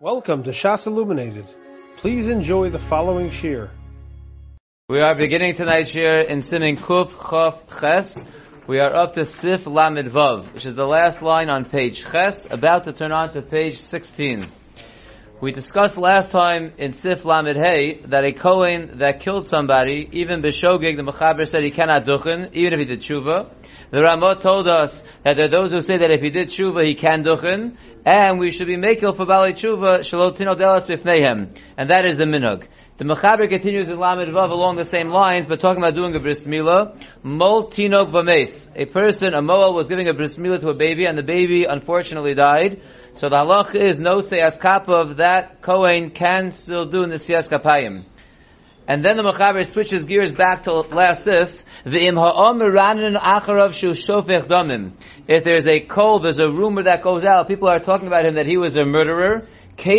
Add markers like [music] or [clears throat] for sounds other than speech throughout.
Welcome to Shas Illuminated. Please enjoy the following shir. We are beginning tonight's shir in Simin Kuf Chof Ches. We are up to Sif Lamed Vav, which is the last line on page Ches, about to turn on to page 16. We discussed last time in Sif Lamed Hey that a Kohen that killed somebody, even Bishogig, the Mechaber said he cannot duchen, even if he did tshuva. The Ramah told us that there are those who say that if he did tshuva, he can duchen, and we should be mekil for Bali tshuva, shalotino delas bifnehem. And that is the minhag. The Mechaber continues in Lamed Vav along the same lines, but talking about doing a bris milah. Mol tinok v'mes. A person, a moel, was giving a bris milah to a baby, and the baby unfortunately died. So the halach is no seyas of that Kohen can still do in the siyas kapayim. And then the Mechaber switches gears back to last sif, if there's a cold, there's a rumor that goes out, people are talking about him that he was a murderer. Since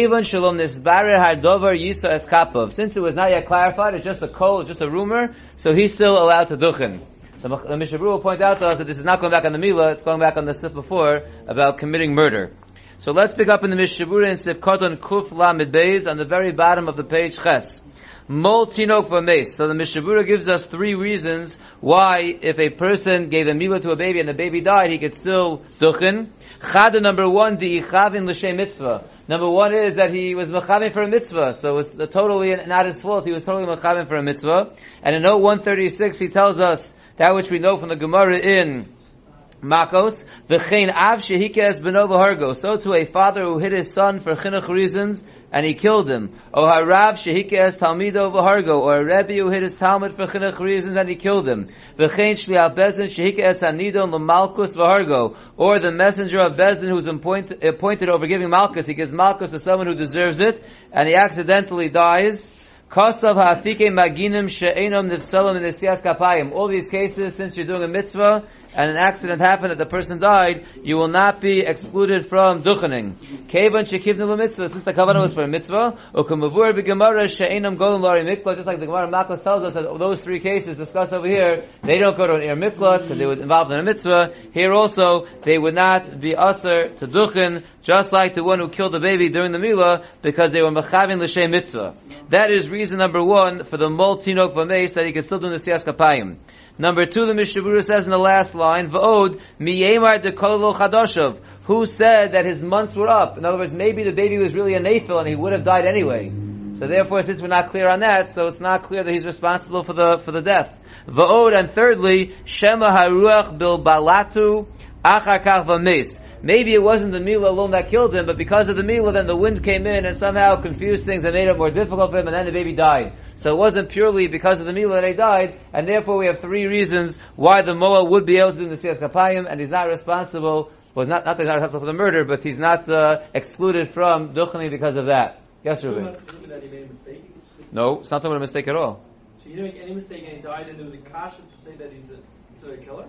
it was not yet clarified, it's just a cold, just a rumor, so he's still allowed to duchen. The, the Mishabru will point out to us that this is not going back on the Mila, it's going back on the Sif before about committing murder. So let's pick up in the Mishabura in Sif Koton Kuf Lamed Beis on the very bottom of the page Ches. Mol tinok v'mes. So the Mishabura gives us three reasons why, if a person gave a milah to a baby and the baby died, he could still duchen. Chada number one, the ichavin l'shem mitzvah. Number one is that he was mechavin for a mitzvah, so it's totally not his fault. He was totally mechavin for a mitzvah. And in note 136, he tells us that which we know from the Gemara in Makos, v'chein av shehikes benova hargo. So to a father who hit his son for chinuch reasons, and he killed him. Or harav shehikes talmido v'hargo, or a rebbe who hit his talmud for chinuch reasons and he killed him. V'chein shliach bezin shehikes hanido l'malkus v'hargo, or the messenger of bezin who's appointed, appointed over giving malchus, he gives malchus to someone who deserves it, and he accidentally dies. Kostav ha'afike maginim she'enom nifsalim in kapayim. All these cases, since you're doing a mitzvah, and an accident happened that the person died, you will not be excluded from duchening. Kevan shekivnu mitzvah, since the kavanah was for a mitzvah, ukamavur b'gemara she'enam golem lari mikvah, just like the Gemara Makos tells us that those three cases discussed over here, they don't go to an ear mikvah because they were involved in a mitzvah. Here also, they would not be usher to duchen, just like the one who killed the baby during the milah, because they were mechavin l'shem mitzvah. That is reason number one for the mol tinok v'meis that he can still do the siyas kapayim. Number two, the Mishabura says in the last line, V'od, miyemar de kololo chadoshav, who said that his months were up. In other words, maybe the baby was really a naphil and he would have died anyway. So therefore, since we're not clear on that, so it's not clear that he's responsible for the, for the death. V'od, and thirdly, shema haruach bil balatu achar kach v'mes. Maybe it wasn't the Mila alone that killed him, but because of the Mila, then the wind came in and somehow confused things and made it more difficult for him, and then the baby died. So it wasn't purely because of the Mila that he died, and therefore we have three reasons why the Moa would be able to do the Siyas Kapayim, and he's not responsible, well, not, not that he's not responsible for the murder, but he's not uh, excluded from Dukhani because of that. Yes, Ruben? No, it's not a mistake at all. So he didn't make any mistake and he died, and there was a caution to say that he's a, he's a killer?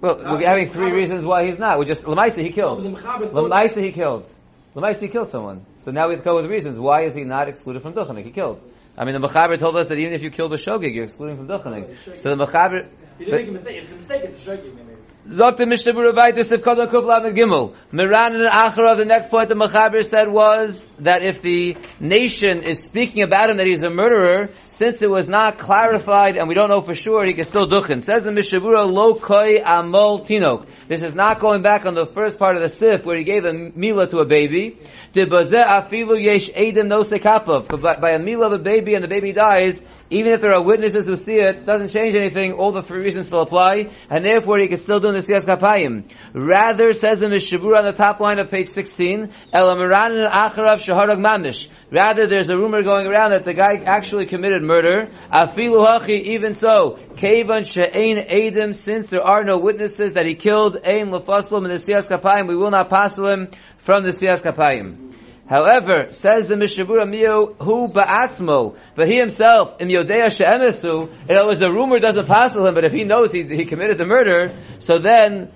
Well, we're having three reasons why he's not. We just Lamaisa he killed. Lamaisa he killed. Lamaisa he killed someone. So now we have to go with reasons. Why is he not excluded from Duchanik? He killed. I mean, the Mechaber told us that even if you kill the Shogig, you're excluding from Duchanik. So the Mechaber. He didn't make a mistake. If it's a mistake, it's a Shogig. Zok the Mishnah Buravaitis of Kodon Kuf Lamed Gimel. Miran and Achara, the next point the Mechaber said was that if the nation is speaking about him that he's a murderer, since it was not clarified and we don't know for sure, he can still duchen. Says the Mishabura, lo koi amol tinok. This is not going back on the first part of the sif where he gave a mila to a baby. By a mila of a baby and the baby dies, even if there are witnesses who see it, doesn't change anything. All the three reasons still apply, and therefore he can still do the siyas kapayim. Rather, says the Shabura on the top line of page 16, Elamiran acharav shaharag mamish. Rather, there's a rumor going around that the guy actually committed murder. Afilu hachi, even so, kevan she'ein edim, since there are no witnesses that he killed ein lefaslim in the siyas kapayim, we will not pass him from the siyas kapayim. However, says the Mishavura Mio, who ba'atzmo, but he himself, in Yodea She'emesu, in other words, the rumor doesn't pass him, but if he knows he, he committed the murder, so then,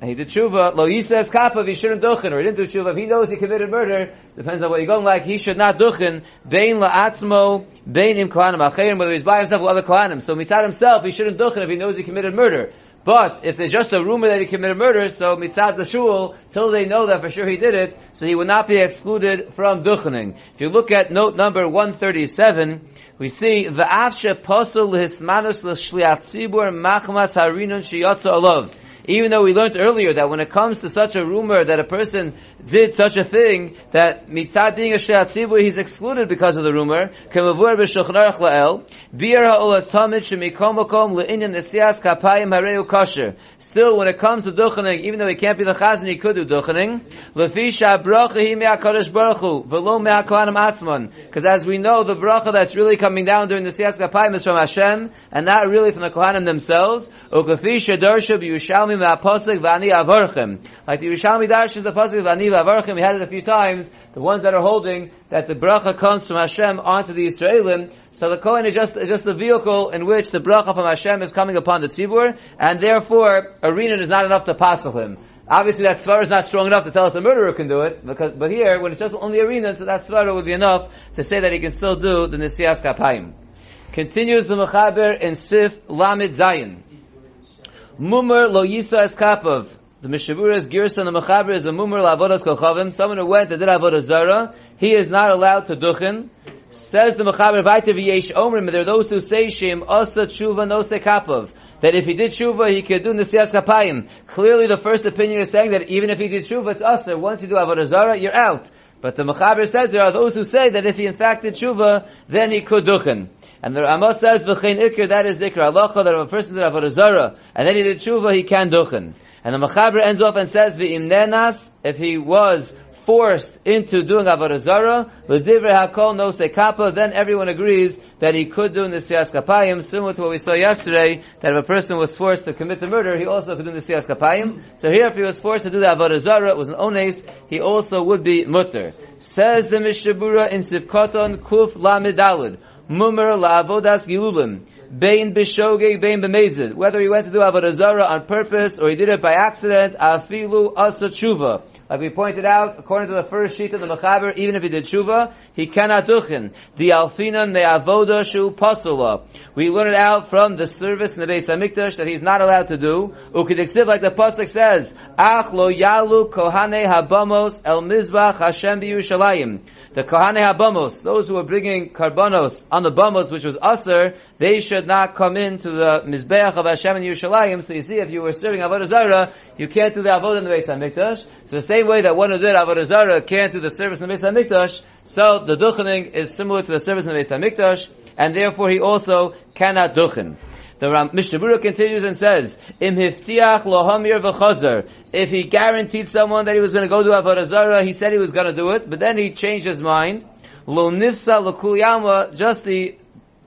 he did tshuva, lo yisas kapav, he shouldn't duchen, or he didn't do tshuva, if he knows he committed murder, depends on what you're going like, he should not duchen, bein la'atzmo, bein im kohanim acherim, whether he's by himself or other kohanim. So mitzad himself, he shouldn't duchen if he knows he committed murder. But if there's just a rumor that he committed murder, so mitzad the shul, till they know that for sure he did it, so he would not be excluded from duchening. If you look at note number 137, we see the afshe posel lehismanus l'shliat tzibur machmas harinun shiyotza alav even though we learned earlier that when it comes to such a rumor that a person did such a thing, that mitzad being a sheat tzibur, he's excluded because of the rumor. Still, when it comes to duchening, even though he can't be the chazan, he could do duchening, baruch. Because as we know, the bracha that's really coming down during the siyas kapayim is from Hashem, and not really from the kohanim themselves, me'aposik v'ani avarchem. Like the Yerushalmi Darsh is the pasuk v'ani v'avarchem, we had it a few times, the ones that are holding that the bracha comes from Hashem onto the Israelim, so the Kohen is just, is just the vehicle in which the bracha from Hashem is coming upon the tzibur, and therefore, a is not enough to passel him. Obviously, that svara is not strong enough to tell us a murderer can do it, because, but here, when it's just only a renin, so that svara would be enough to say that he can still do the Nisiyas Kapayim. Continues the Mechaber in Sif Lamid Zayin. Mumar lo yisa eskapov. The Mishavura's and the Mechaber is the Mumar la'avodas kolchavim. Someone who went and did avodah zara, he is not allowed to duchen. Says the Mechaber, Vaita v'yesh omrim, there are those who say Shem asa tshuva no sekapov. That if he did tshuva, he could do nisiyas kapayim. Clearly the first opinion is saying that even if he did tshuva, it's asa. Once you do avodah zara, you're out. But the Mechaber says there are those who say that if he in fact did tshuva, then he could duchen. And the Ramos says, "V'chein ikr," that is ikr halacha, that if a person did avodah zara, and then he did tshuva, he can duchen. And the Mechaber ends off and says, "V'im nenas," if he was forced into doing avodah zara, l'divrei hakol no sekapa, then everyone agrees that he could do nisiyas kapayim, similar to what we saw yesterday, that if a person was forced to commit the murder, he also could do nisiyas kapayim. So here, if he was forced to do the avodah zara, it was an ones, he also would be mutter. Says the Mishabura in Sivkoton Kuf Lamidalid. Mumar la'avodas gilulim. Bein b'shogeg, bein b'mezid. Whether he went to do avodah on purpose or he did it by accident, afilu asa tshuva. Like we pointed out, according to the first sheet of the Mechaber, even if he did tshuva, he cannot duchen. The alfina me'avoda shu pasula. We learn it out from the service in the Beis Hamikdash that he's not allowed to do. Ukidiksiv, like the pasuk says, Ach lo yalu kohane habamos el mizbach Hashem b'Yushalayim. The kohane habamos, those who are bringing karbanos on the bamos, which was aser, they should not come into the mizbeach of Hashem in Yerushalayim. So you see, if you were serving avodah Zarah, you can't do the avodah in the Beis Hamikdash. So the same way that one who did avodah Zarah can't do the service in the Beis Hamikdash, so the duchening is similar to the service in the Beis Hamikdash, and therefore he also cannot duchen. The Ram, Mishnah Berurah continues and says, "Im hiftiach lohamir v'chazer." If he guaranteed someone that he was going to go do avodah zarah, he said he was going to do it, but then he changed his mind. Lo nifsa l'kul just the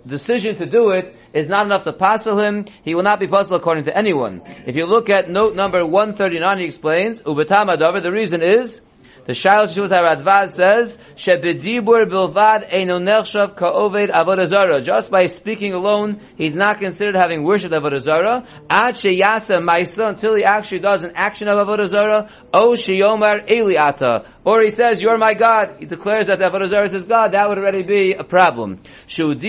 decision to do it is not enough to passel him. He will not be puzzled according to anyone. If you look at note number 139, he explains, Ubatam Adavar, the reason is, the Shail Shuvas Haradvaz says, Shebedibur bilvad eino nechshav ka'oved avodazara. Just by speaking alone, he's not considered having worshipped avodah zara. Ad sheyasa ma'isa, until he actually does an action of avodah zara. O sheyomar eliata. Or he says, you're my God. He declares that the avodah zara is his God. That would already be a problem. That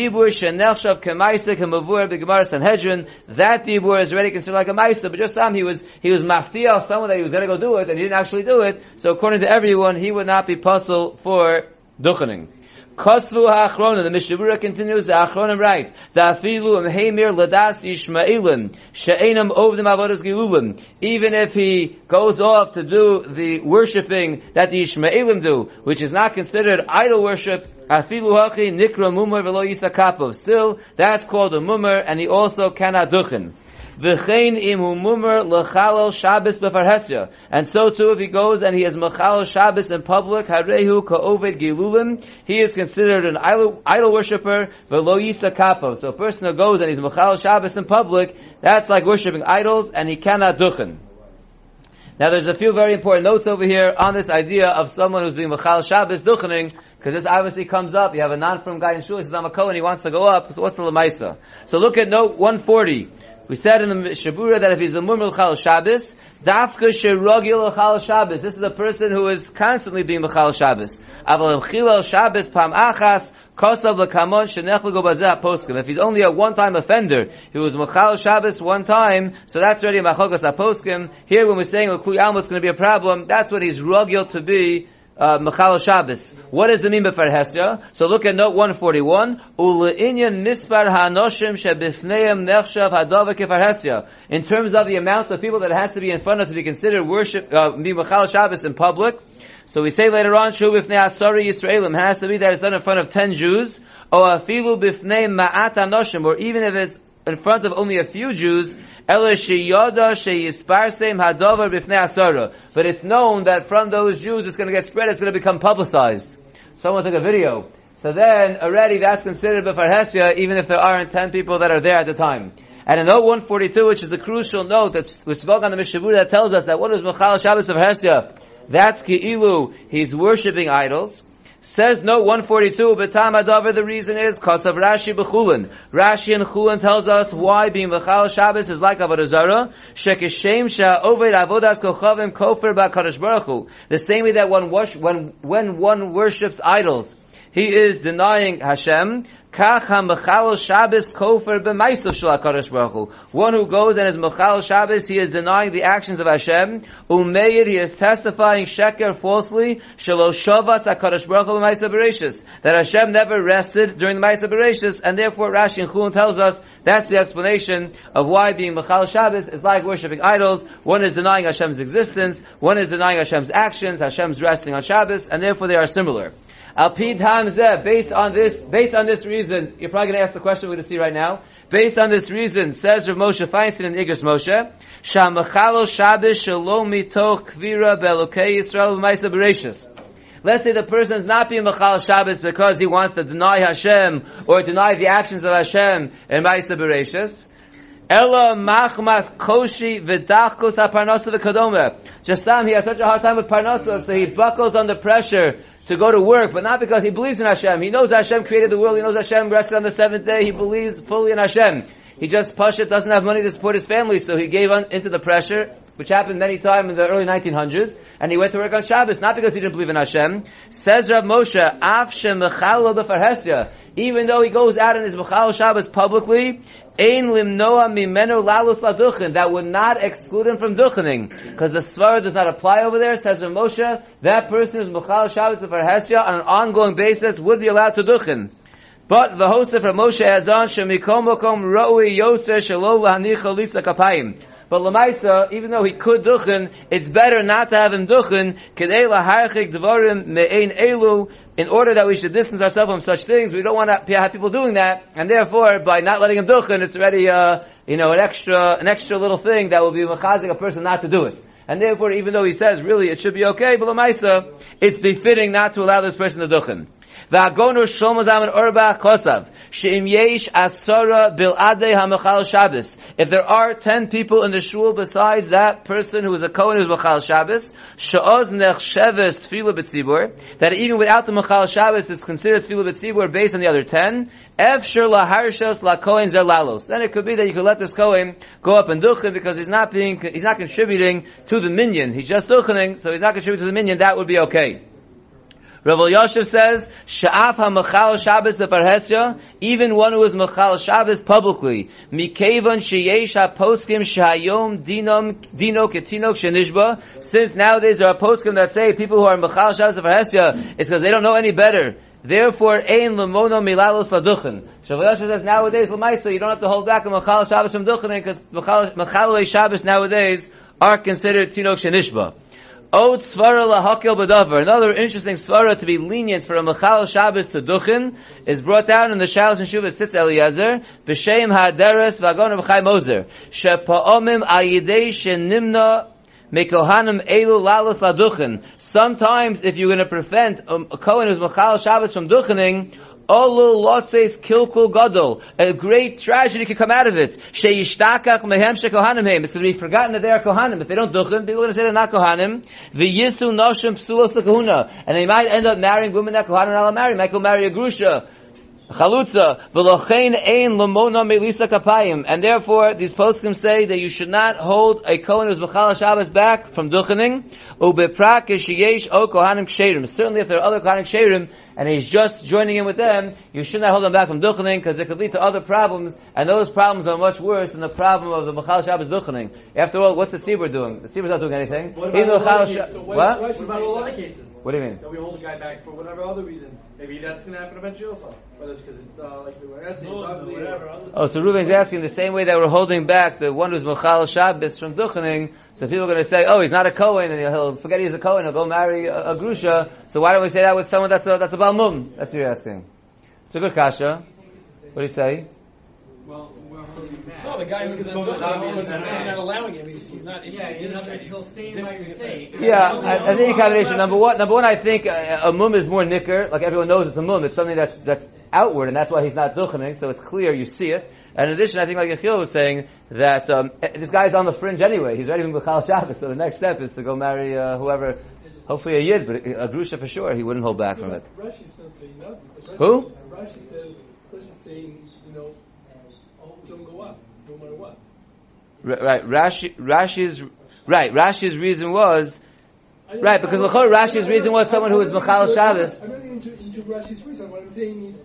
dibur is already considered like a maisa, but just some he was, he was maftia, someone that he was going to go do it, and he didn't actually do it. So according to everyone, he would not be puzzled for duchening. Kosvu ha'achronim, the Mishabura continues, the achronim write, the afilu heimir ladas yishmaelim, she'enam ovdim avodas gilulim. Even if he goes off to do the worshipping that the Yishmaelim do, which is not considered idol worship, afilu hachi nikra mumar velo yisakapov. Still, that's called a mumar, and he also cannot duchen. V'chein im hu mumar l'chalal Shabbos b'farhesya. And so too, if he goes and he is mechalal Shabbos in public, harehu ka'oved gilulim, he is considered an idol, idol worshipper, v'lo yisa kapo. So a person who goes and he's mechalal Shabbos in public, that's like worshiping idols, and he cannot duchen. Now there's a few very important notes over here on this idea of someone who's being mechal Shabbos duchening, because this obviously comes up. You have a non-from guy in shul, he says, I'm a Kohen, he wants to go up, so what's the lemaisa? So look at note 140. We said in the Shabura that if he's a murmur chal Shabbos, dafka sherogil chal Shabbos. This is a person who is constantly being chal Shabbos. Aval chilal Shabbos pam achas Kosav Lakamon Shenech Legobazeh Poskim. If he's only a one-time offender, he was Machal Shabbos one time, so that's already a Machalkas Aposkim. Here when we're saying Lekui Alma is going to be a problem, that's what he's rugil to be uh, Machal Shabbos. What does it mean by Farhesya? So look at note 141. Ule'inyan mispar ha'anoshim shebifneim nechshav hadava kefarhesya. In terms of the amount of people that has to be in front of to be considered worship, uh, be Machal Shabbos in public. So we say later on, Shu bifnei asari Yisraelim has to be that it's done in front of 10 Jews. Or afilu bifnei ma'at anoshim, or even if it's in front of only a few Jews, but it's known that from those Jews it's going to get spread, it's going to become publicized. Someone took a video. So then, already that's considered Befarhesia, even if there aren't 10 people that are there at the time. And in note 142, which is the crucial note that we spoke on the Mishavur that tells us that what is Machal Shabbos of Hesia? That's Ki'ilu, he's worshipping idols. Says note 142, Betam Adavar, the reason is because of Rashi Bechulin. Rashi and Chulin tells us why being Bechal Shabbos is like Avodah Zarah. Shekeshem Sha Oved Avodas Kochavim Kofer Ba'Kadosh Baruch Hu. The same way that one when, when one worships idols, he is denying Hashem. Kach ha-mechal Shabbos kofer b'maisav shel HaKadosh Baruch Hu. One who goes and is mechal Shabbos, he is denying the actions of Hashem. Umeir, he is testifying sheker falsely, shelo shavas HaKadosh Baruch Hu b'maisav. That Hashem never rested during the maisav bereshis, and therefore Rashi and Chulun tells us that's the explanation of why being mechal Shabbos is like worshipping idols. One is denying Hashem's existence, one is denying Hashem's actions, Hashem's resting on Shabbos, and therefore they are similar. Alpid Hamzeh, based on this, based on this reason, you're probably going to ask the question we're going to see right now. Based on this reason, says Rav Moshe Feinstein in Igros Moshe, Shamachalo Shabbos Shalom Mitoch Kvira Belokei Yisrael V'Maisa Bereshis. Let's say the person is not being Machal Shabbos because he wants to deny Hashem or deny the actions of Hashem in Maisa Bereshis. Ella machmas koshi v'dachkos ha-parnasa he has such a hard time with parnasa, so he buckles under pressure to go to work, but not because he believes in Hashem. He knows Hashem created the world. He knows Hashem rested on the seventh day. He believes fully in Hashem. He just Pashat doesn't have money to support his family, so he gave on, into the pressure, which happened many times in the early 1900s, and he went to work on Shabbos, not because he didn't believe in Hashem. Says Rav Moshe, Af even though he goes out in his Mechal Shabbos publicly. That would not exclude him from duchening. Because the svara does not apply over there, says Rav Moshe, that person who's Mechal Shabbos of Hesya on an ongoing basis would be allowed to duchen. But the host of Moshe has on shemikom mokom roi yoseh shelo lahanicha kapayim. But Lamaisa, even though he could duchen, it's better not to have him duchen, kedei me'ein elu, in order that we should distance ourselves from such things. We don't want to have people doing that, and therefore, by not letting him duchen, it's already, uh, you know, an extra, an extra little thing that will be machazik a person not to do it. And therefore, even though he says, really, it should be okay, but Lamaisa, it's befitting not to allow this person to duchen. V'agonur Shlomo Zalman Auerbach Kosav. She'im yesh asara bil'adei ha'mechal Shabbos. If there are ten people in the shul besides that person who is a Kohen who's mechal Shabbos, she'oz nechsheves tefillah b'tzibur, that even without the mechal Shabbos is considered tefillah b'tzibur based on the other ten, efshir laharshos la Kohen zelalos. Then it could be that you could let this Kohen go up and duchen because he's not being, he's not contributing to the minion. He's just duchening, so he's not contributing to the minion. That would be okay. Rav Yosef says, Sha'af ha-mechal Shabbos lefarhesya, even one who is mechal Shabbos publicly, mikevan sheyesh ha-poskim shahayom dinom, dino ketinok shenishba, since nowadays there are poskim that say people who are mechal Shabbos lefarhesya, it's because they don't know any better. Therefore, ein lemono milalos laduchen. So Rav Yosef says nowadays, lemaisa, you don't have to hold back on mechal Shabbos from duchening, because mechal Shabbos nowadays are considered tinok shenishba. Oh, Ot svara lahakel b'davar. Another interesting svara to be lenient for a mechal Shabbos to duchen is brought down in the Shalos and Shuvah Tzitz Eliezer b'shem ha'deres v'agon b'chai moser shepa'omim ayidei shenimna mekohanim elu lalos laduchen. Sometimes, if you're going to prevent um, a Kohen who's mechal Shabbos from duchening, Olu lotzes kilkul gadol. A great tragedy could come out of it. Sheyishtakach mehem shekohanim heim. It's going to be forgotten that they are kohanim. If they don't duchen, people are going to say they're not kohanim. The yisu noshim psulos lekahuna. And they might end up marrying women that kohanim are not marry. Go marry a grusha. Chalutza, v'lochein ein lamona melisa kapayim. And therefore, these poskim say that you should not hold a Kohen who's Mechal Shabbos back from duchening. Ubeprak sheyesh o kohanim ksherim. Certainly if there are other kohanim ksherim, and he's just joining in with them, you should not hold them back from duchening, because it could lead to other problems, and those problems are much worse than the problem of the Mechal Shabbos duchening. After all, what's the tzibur doing? The tzibur's not doing anything. What about, the all Mechal cases? What? what about all other cases? What do you mean? That we hold a guy back for whatever other reason. Maybe that's going to happen eventually also. Whether it's because uh, like we were asking, probably, or- Oh, so Reuben's asking the same way that we're holding back the one who's Mechal Shabbos from Duchening. So people are going to say, oh, he's not a Kohen, and he'll forget he's a Kohen, he'll go marry a, a Grusha. So why don't we say that with someone that's a, that's a Balmum? That's what you're asking. It's a good kasha. What do you say? Well, we're holding back. No, the guy who Because is it's not, obvious not, that- not allowing him, he's, he's not. Yeah, he's he'll, not- he'll stay in what you're saying. Yeah, I, I think a combination. Number one, number one, I think uh, a mum is more nicker. Like everyone knows, it's a mum. It's something that's that's outward, and that's why he's not duchening. So it's clear, you see it. And in addition, I think like Yechiel was saying that um, eh, this guy's on the fringe anyway. He's ready for Bechal Shabbos. So the next step is to go marry uh, whoever, hopefully a yid, but a, a grusha for sure. He wouldn't hold back from it. Rashi's not saying that. because Rashi- Who? Rashi says, Rashi's saying, you know, don't go up, no matter what. R- right, Rashi, Rashi's right. Rashi's reason was Right, because L'chor, Rashi's reason was someone who was I'm not Mechal into- Shabbos. I'm not into, into Rashi's reason. What I'm saying is,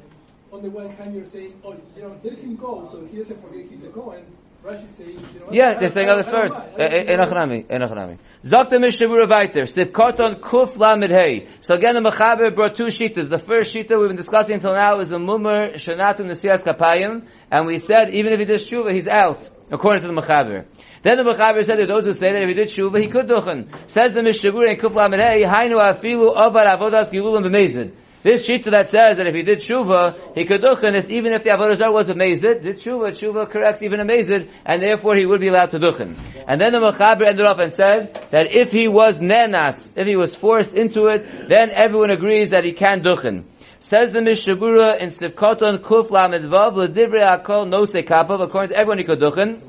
on the one hand, you're saying, oh, you know, let him go, so he doesn't forget he's a Cohen. Rashi's saying, you know, Yeah, they're saying I don't first. mind. I don't- Enochnami, eh, eh, eh, Enochnami. Zakta Mishabura Sivkarton Kuf Lamed Hey. So again, the Mechaber brought two shitas. The first shita we've been discussing until now is a Mummer Shanatum Nesias Kapayim, and we said even if he did Shuva, he's out, according to the Mechaber. Then the Mechaber said that those who say that if he did Shuva, he could duchen. Says the Mishabura in Kuf Lamed Hey, Hainu Afilu Avad Avodas Gilulim B'mezid. This shita that says that if he did tshuva, he could duchen is even if the avodah was a mezid, did tshuva, tshuva corrects even a mezid, and therefore he would be allowed to duchen. And then the mechaber ended off and said that if he was nenas, if he was forced into it, then everyone agrees that he can duchen. Says the Mishabura in Sivkoton Kuf Lamed Vav Akol Hakol Nose Kapav. According to everyone, he could duchen.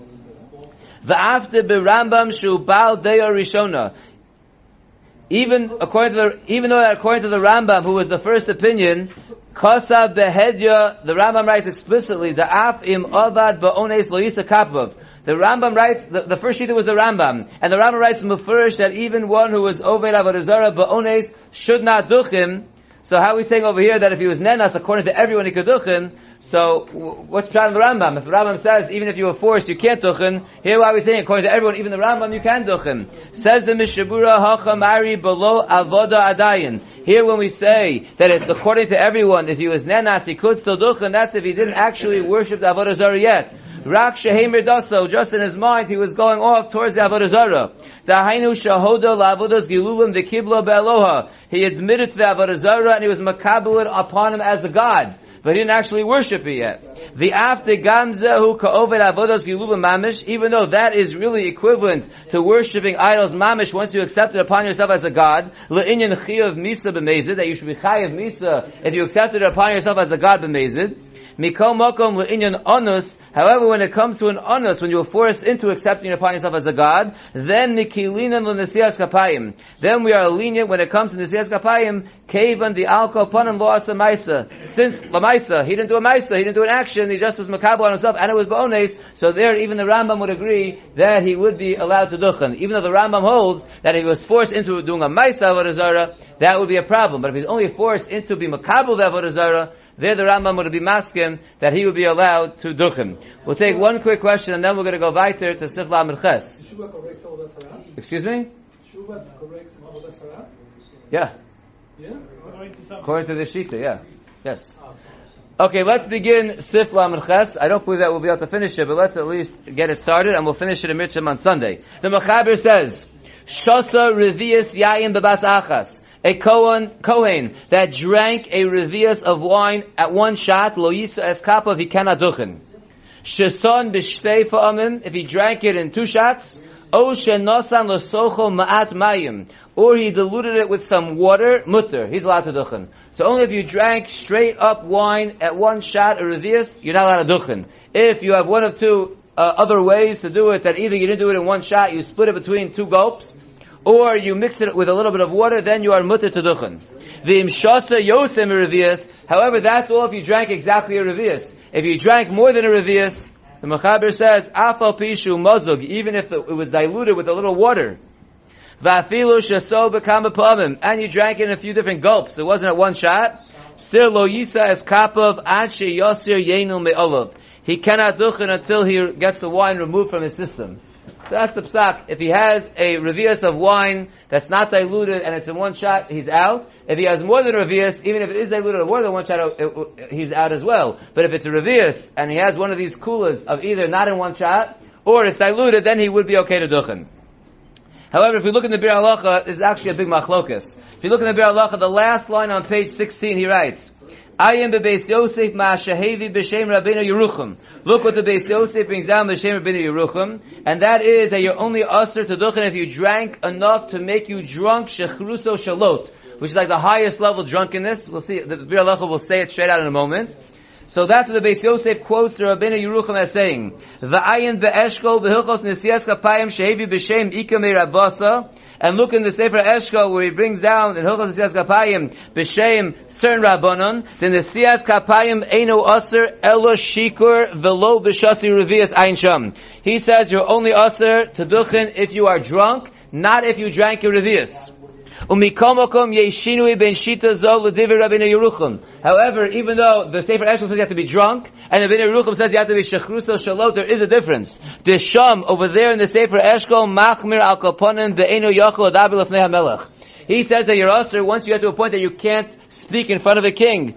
V'after berambam shu bal deya rishona. Even according to the, even though according to the Rambam, who was the first opinion, Kosav behedya, the Rambam writes explicitly, the af im avad ba'ones loisa kapav. The Rambam writes, the, the first shita was the Rambam, and the Rambam writes in mufurish that even one who was oved avodah ba'ones should not duchim. So how are we saying over here that if he was nenas, according to everyone he could duchen, so what's the the Rambam? If the Rambam says even if you were forced you can't duchen, here why are we saying according to everyone, even the Rambam you can duchen? Says the Mishabura Hachamari below Avoda Adayin. Here when we say that it's according to everyone, if he was nenas he could still duchen, that's if he didn't actually worship the Avodah Zarah yet. Rak Shehemer Daso, just in his mind, he was going off towards the Avodah Zarah. Dahainu Shahoda Lavodas Gilulim Dekibla Be'aloha. He admitted to the Avodah Zarah and he was makabeled upon him as a god. But he didn't actually worship it yet. The after gamzehu ka'oved avodas gilulim mamish, even though that is really equivalent to worshiping idols mamish once you accept it upon yourself as a god, le'inyan chiyav misa b'mezid, that you should be chayav misa if you accept it upon yourself as a god b'mezid. Onus. However, when it comes to an onus, when you are forced into accepting upon yourself as a god, then nikilinan l'nesias kapayim. Then we are lenient when it comes to nesias kapayim. Kavan the alko panim lo asa maisa. Since lamaisa, he didn't do a maisa, he didn't do an action, he just was makabel on himself, and it was ba'ones. So there, even the Rambam would agree that he would be allowed to duchen. Even though the Rambam holds that he was forced into doing a maisa avodah that would be a problem. But if he's only forced into be makabel the avodah there the Rambam would be masking that he would be allowed to duchen. We'll take one quick question and then we're going to go weiter to Sifla Amid Ches. Shuba corrects Avodah Zarah. Excuse me? Shuba corrects Avodah Zarah. Yeah. Yeah? According to the Shita, yeah. Yes. Ah. Okay, let's begin Sifla Amid Ches. I don't believe that we'll be able to finish it, but let's at least get it started and we'll finish it in Mitzvah on Sunday. The Mechaber says, Shosa Revius Yayin Bebas Achas. A Kohen, Kohen that drank a revius of wine at one shot, lo yisa eskapav, he cannot duchen. Sheson b'shtei fa'amim, if he drank it in two shots, o shenosan losocho ma'at mayim, or he diluted it with some water, mutter, he's allowed to duchen. So only if you drank straight up wine at one shot, a revius, you're not allowed to duchen. If you have one of two uh, other ways to do it, that either you didn't do it in one shot, you split it between two gulps, or you mix it with a little bit of water, then you are mutter to duchen. V'im yosem. However, that's all if you drank exactly a revius. If you drank more than a revius, the Mechaber says, afal pishu mazug, even if it was diluted with a little water. Va'afilu shaso bekama pamim, and you drank it in a few different gulps. It wasn't at one shot. Still lo yisa es kapav ad she yosir yenu me'olav. He cannot duchen until he gets the wine removed from his system. So that's the psak. If he has a revius of wine that's not diluted and it's in one shot, he's out. If he has more than a revius, even if it is diluted or more than one shot, it- it- he's out as well. But if it's a revius and he has one of these coolers of either not in one shot or it's diluted, then he would be okay to duchen. However, if we look in the Biur Halacha, is actually a big machlokas. If you look in the Biur Halacha, the last line on page 16, he writes, I am bebeis Yosef ma'ashahevi b'shem Rabbeinu Yerucham. Look what the Beis Yosef brings down b'shem Rabbeinu Yerucham, and that is that you're only usher to duchen if you drank enough to make you drunk shechruso shalot, which is like the highest level drunkenness. We'll see, the Bir will say it straight out in a moment. So that's what the Beis Yosef quotes the Rabbeinu Yerucham as saying, "Va'ayin be'eshkol v'hilchos nesiyas kapayim shehevi b'shem ikamei rabasa." And look in the Sefer Eshkol where he brings down in Hilchos Nesiyas Kapayim b'shem certain Rabbanon, then the Nesiyas Kapayim eino aser elo shikur velo b'shasi revias ein sham. He says you're only aser to duchen if you are drunk, not if you drank your revias. However, even though the Sefer Eshkol says you have to be drunk, and the Rabbeinu Yerucham says you have to be shechruso shalot, there is a difference. The sham over there in the Sefer Eshkol machmir al kaponim be'enu yachol adaber lefnei hamelech. He says that you're usher once you get to a point that you can't speak in front of the king.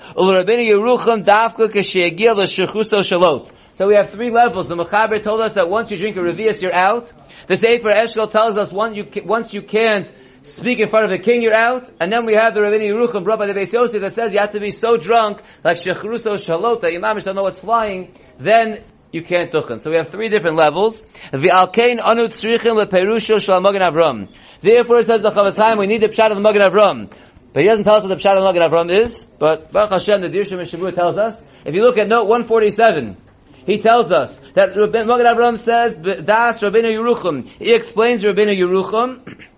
So we have three levels. The Mechaber told us that once you drink a revius, you're out. The Sefer Eshkol tells us once you, once you can't speak in front of the king, you're out. And then we have the Rabbeinu Yerucham brought by the Beis Yosef that says you have to be so drunk, like Shechruso Shalot, that Imamish don't know what's flying, then you can't duchen. So we have three different levels. V'alkein anu tzrichim leperusho shal Magen Avram. Therefore, says the Chaim, we need the pshat of the Magen Avram. But he doesn't tell us what the pshat of the Magen Avram is. But Baruch Hashem, the Dirshu Mishabur tells us. If you look at note 147, he tells us that Magen Avram says, Das Rabbeinu Yerucham. He explains Rabbeinu Yerucham. [clears throat]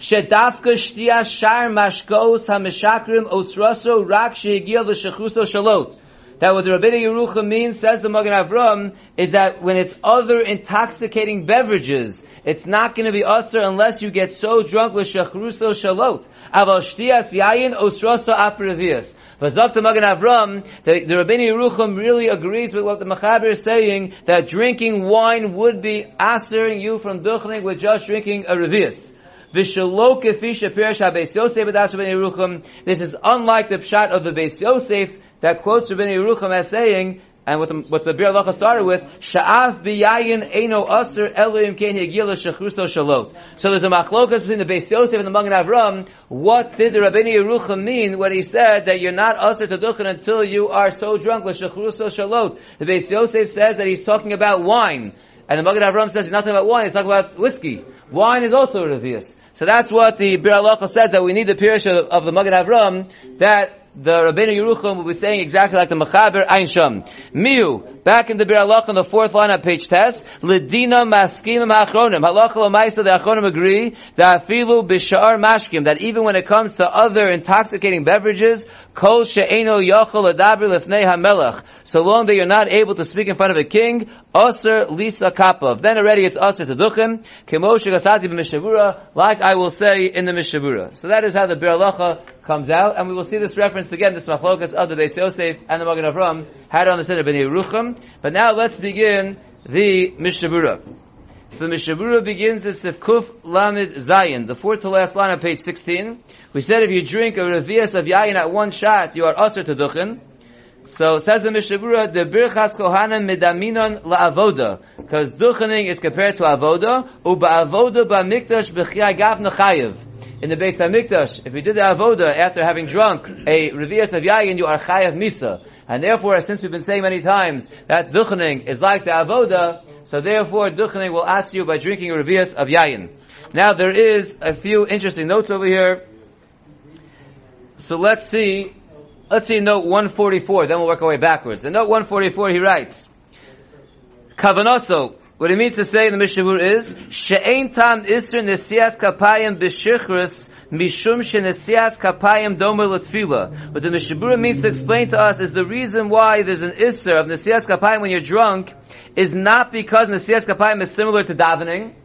שדווקא שתייה שער משקאות המשקרים אוסרסו רק שהגיע לשחוסו שלוט. That what the Rabbeinu Yerucham means, says the Magen Avram, is that when it's other intoxicating beverages, it's not going to be usher unless you get so drunk with shachruso shalot. Aval shtiyas yayin osroso aperavias. Vazak the Magen Avram, the, the Rabbeinu Yerucham really agrees with what the Mechaber is saying, that drinking wine would be asering you from duchening with just drinking a revius. This is unlike the pshat of the Beis Yosef that quotes Rabbeinu Yerucham as saying, and what the, what the Biur Halacha started with, Sha'af b'yayin eino aser elohim kein hegila shechruso shalot. So there's a machlokas between the Beis Yosef and the Magen Avram. What did the Rabbeinu Yerucham mean when he said that you're not aser to duchen until you are so drunk with shechruso shalot? The Beis Yosef says that he's talking about wine. And the Magen Avram says he's not talking about wine, he's talking about whiskey. Wine is also revius. So that's what the Bir says, that we need the pirish of, of the Magen Avram, that the Rabbeinu Yerucham will be saying exactly like the Mechaber Ein Sham. Miu, back in the Biur Halacha on the fourth line on page test, Ledina Maskim Achronim. Halacha Lamaisa, the Achronim agree that Afilu Bishar Mashkim, that even when it comes to other intoxicating beverages, Kol She'eno Yochel Adaber Lefnei HaMelech, so long that you're not able to speak in front of a king, Aser Lisa Kapov. Then already it's Aser to Duchen, Kemoshe Gasati B'Mishavura, like I will say in the Mishavura. So that is how the Biur Halacha comes out, and we will see this reference again, this machlokas of the Beis Yosef and the Magen Avram had on the Seder Ben Yerucham. But now let's begin the Mishavura. So the Mishavura begins at Sifkuf Lamed Zayin, the fourth to last line on page 16. We said if you drink a revias of yayin at one shot, you are usher to duchen. So says the Mishavura, the birchas kohanim midaminon la'avoda, because duchening is compared to avoda, uba avoda ba mikdash b'chiyah gav nechayev. In the Beis Hamikdash, if you did the avoda after having drunk a revias of yayin, you are chayev misa. And therefore, since we've been saying many times that duchening is like the avoda, so therefore duchening will ask you by drinking a revias of yayin. Now there is a few interesting notes over here. So let's see, let's see note 144, then we'll work our way backwards. In note 144 he writes, Kavanoso, What it means to say in the Mishabur is, She'ein tam isr nesias kapayim b'shichris mishum shenesias kapayim domer l'tfila. What the Mishabura means to explain to us is the reason why there's an isr of nesias kapayim when you're drunk is not because nesias kapayim is similar to davening,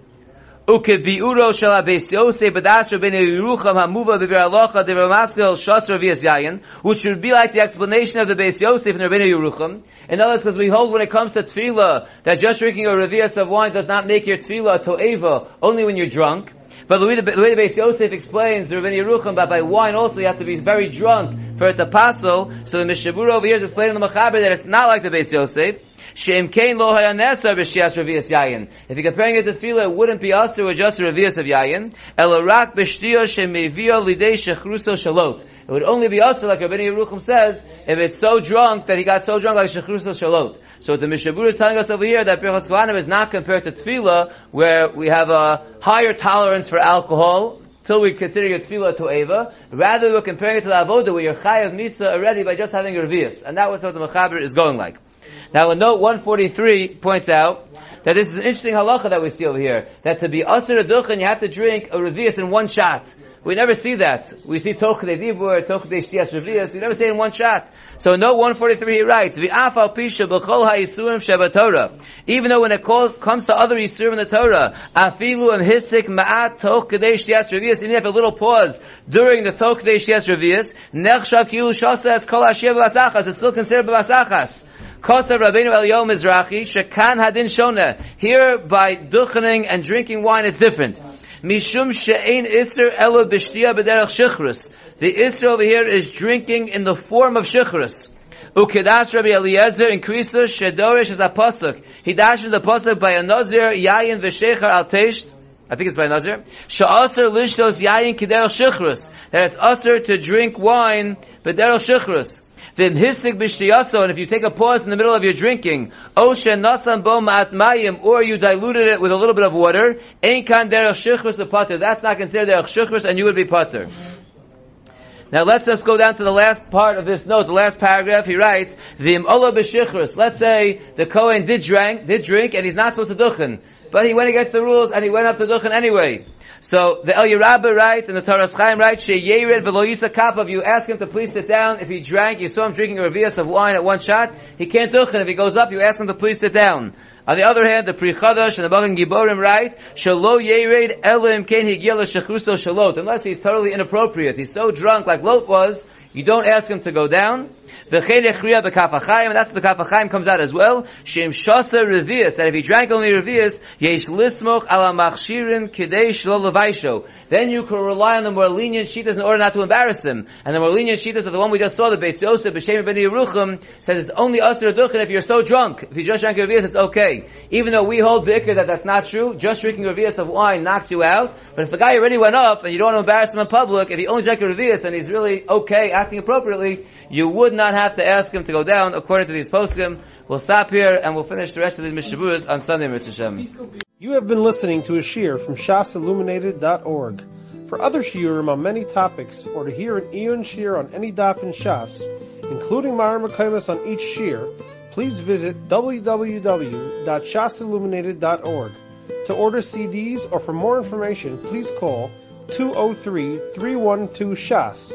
Yerucham hamuva b'bir alocha dever maskel shasr yayin, which would be like the explanation of the Beis Yosef and Rabbeinu Yerucham. In other words, we hold when it comes to tefillah that just drinking a revius of wine does not make your tefillah to'eva only when you're drunk. But the way the, the, way the Beis Yosef explains, Rabbeinu Yerucham, that by wine also you have to be very drunk for it to passel. So the Mishabura over here is explaining the Machaber that it's not like the Beis Yosef. Shem Kain lo hayaneser b'shias revius yayin. If you're comparing it to tefillah, it wouldn't be us with just revius of yayin. Elarak b'shtio shemevia lidei shechruso shalot. It would only be us, like Rabbi Yerucham says, if it's so drunk that he got so drunk like shechruso shalot. So the Mishabur is telling us over here that Birchas Kohanim is not compared to tefillah, where we have a higher tolerance for alcohol, till we consider your tefillah to Eva. Rather, we're comparing it to the avodah, where you're chayav misa already by just having revius. And that was what the Mechaber is going like. Now, in note 143 points out that this is an interesting halacha that we see over here. That to be asr aduchen, you have to drink a revius in one shot. We never see that. We see toch de dibur, toch de shtias. We never say in one shot. So note 143 he writes, V'afal pisha b'chol ha'isurim sheba Torah. Even though when it calls, comes to other yisurim in the Torah, afilu and hisik ma'at toch kadei shtias revius, even if a little pause during the toch kadei shtias revius, nechshav kilu shasa as kol ha'shir b'vasachas, it's still considered b'vasachas. Kosav Rabbeinu Eliyahu Mizrahi, Shekan Hadin Shona. Here, by duchening and drinking wine, it's different. Mishum She'ein Isser Elo B'Shtia B'derech Shichrus. The Isser over here is drinking in the form of Shichrus. Ukedas Rabbi Eliezer increases Shedorish as a pasuk. He dashes the pasuk by a Nazir, Yayin V'Shechar Al Tesht. I think it's by Nazir. Sha'aser Lishtos Yayin Kiderech Shichrus. That it's usher to drink wine B'derech Shichrus then hisig b'shtiyaso, and if you take a pause in the middle of your drinking, oshen nasan bo ma'at mayim, or you diluted it with a little bit of water, ein kan derech shichrus pater. That's not considered derech shichrus, and you would be pater. Now let's just go down to the last part of this note, the last paragraph. He writes, "V'im ola b'shichrus." Let's say the Kohen did drink, did drink, and he's not supposed to duchen, but he went against the rules and he went up to duchen anyway. So the El Yerabba writes, and the Torah Chaim writes, Sheyered v'lo yisa kapav. You ask him to please sit down. If he drank, you saw him drinking a revius of wine at one shot, he can't duchen. If he goes up, you ask him to please sit down. On the other hand, the Pri Chadash and the Magen Giborim write, Shalo Yered Elohim Ken Higiyah Shechruso Shalot. Unless he's totally inappropriate. He's so drunk like Lot was, you don't ask him to go down. The Chedech Bekafachayim, and that's the Bekafachayim comes out as well. Shem Shasa Revius, that if he drank only Revius, Yesh Lismoch Ala Machshirim Kidei Shlo Levaisho. Then you can rely on the more lenient Shitas in order not to embarrass him. And the more lenient Shitas of the one we just saw, the Beis Yosef, B'Shem Ben Yeruchim, says it's only Asr Duchen if you're so drunk. If you just drank Revius, it's okay. Even though we hold the that that's not true, just drinking Revius of wine knocks you out. But if the guy already went up, and you don't want to embarrass him in public, if he only drank Revius and he's really okay, acting appropriately, you would not have to ask him to go down according to these poskim. We'll stop here and we'll finish the rest of these Mishavuras on Sunday, Mitzvah Shem. You have been listening to a shear from shasilluminated.org. For other shiurim on many topics, or to hear an Eon shear on any daf in Shas, including Mara Makaimas on each shear, please visit www.shasilluminated.org. To order CDs or for more information, please call 203 312 Shas.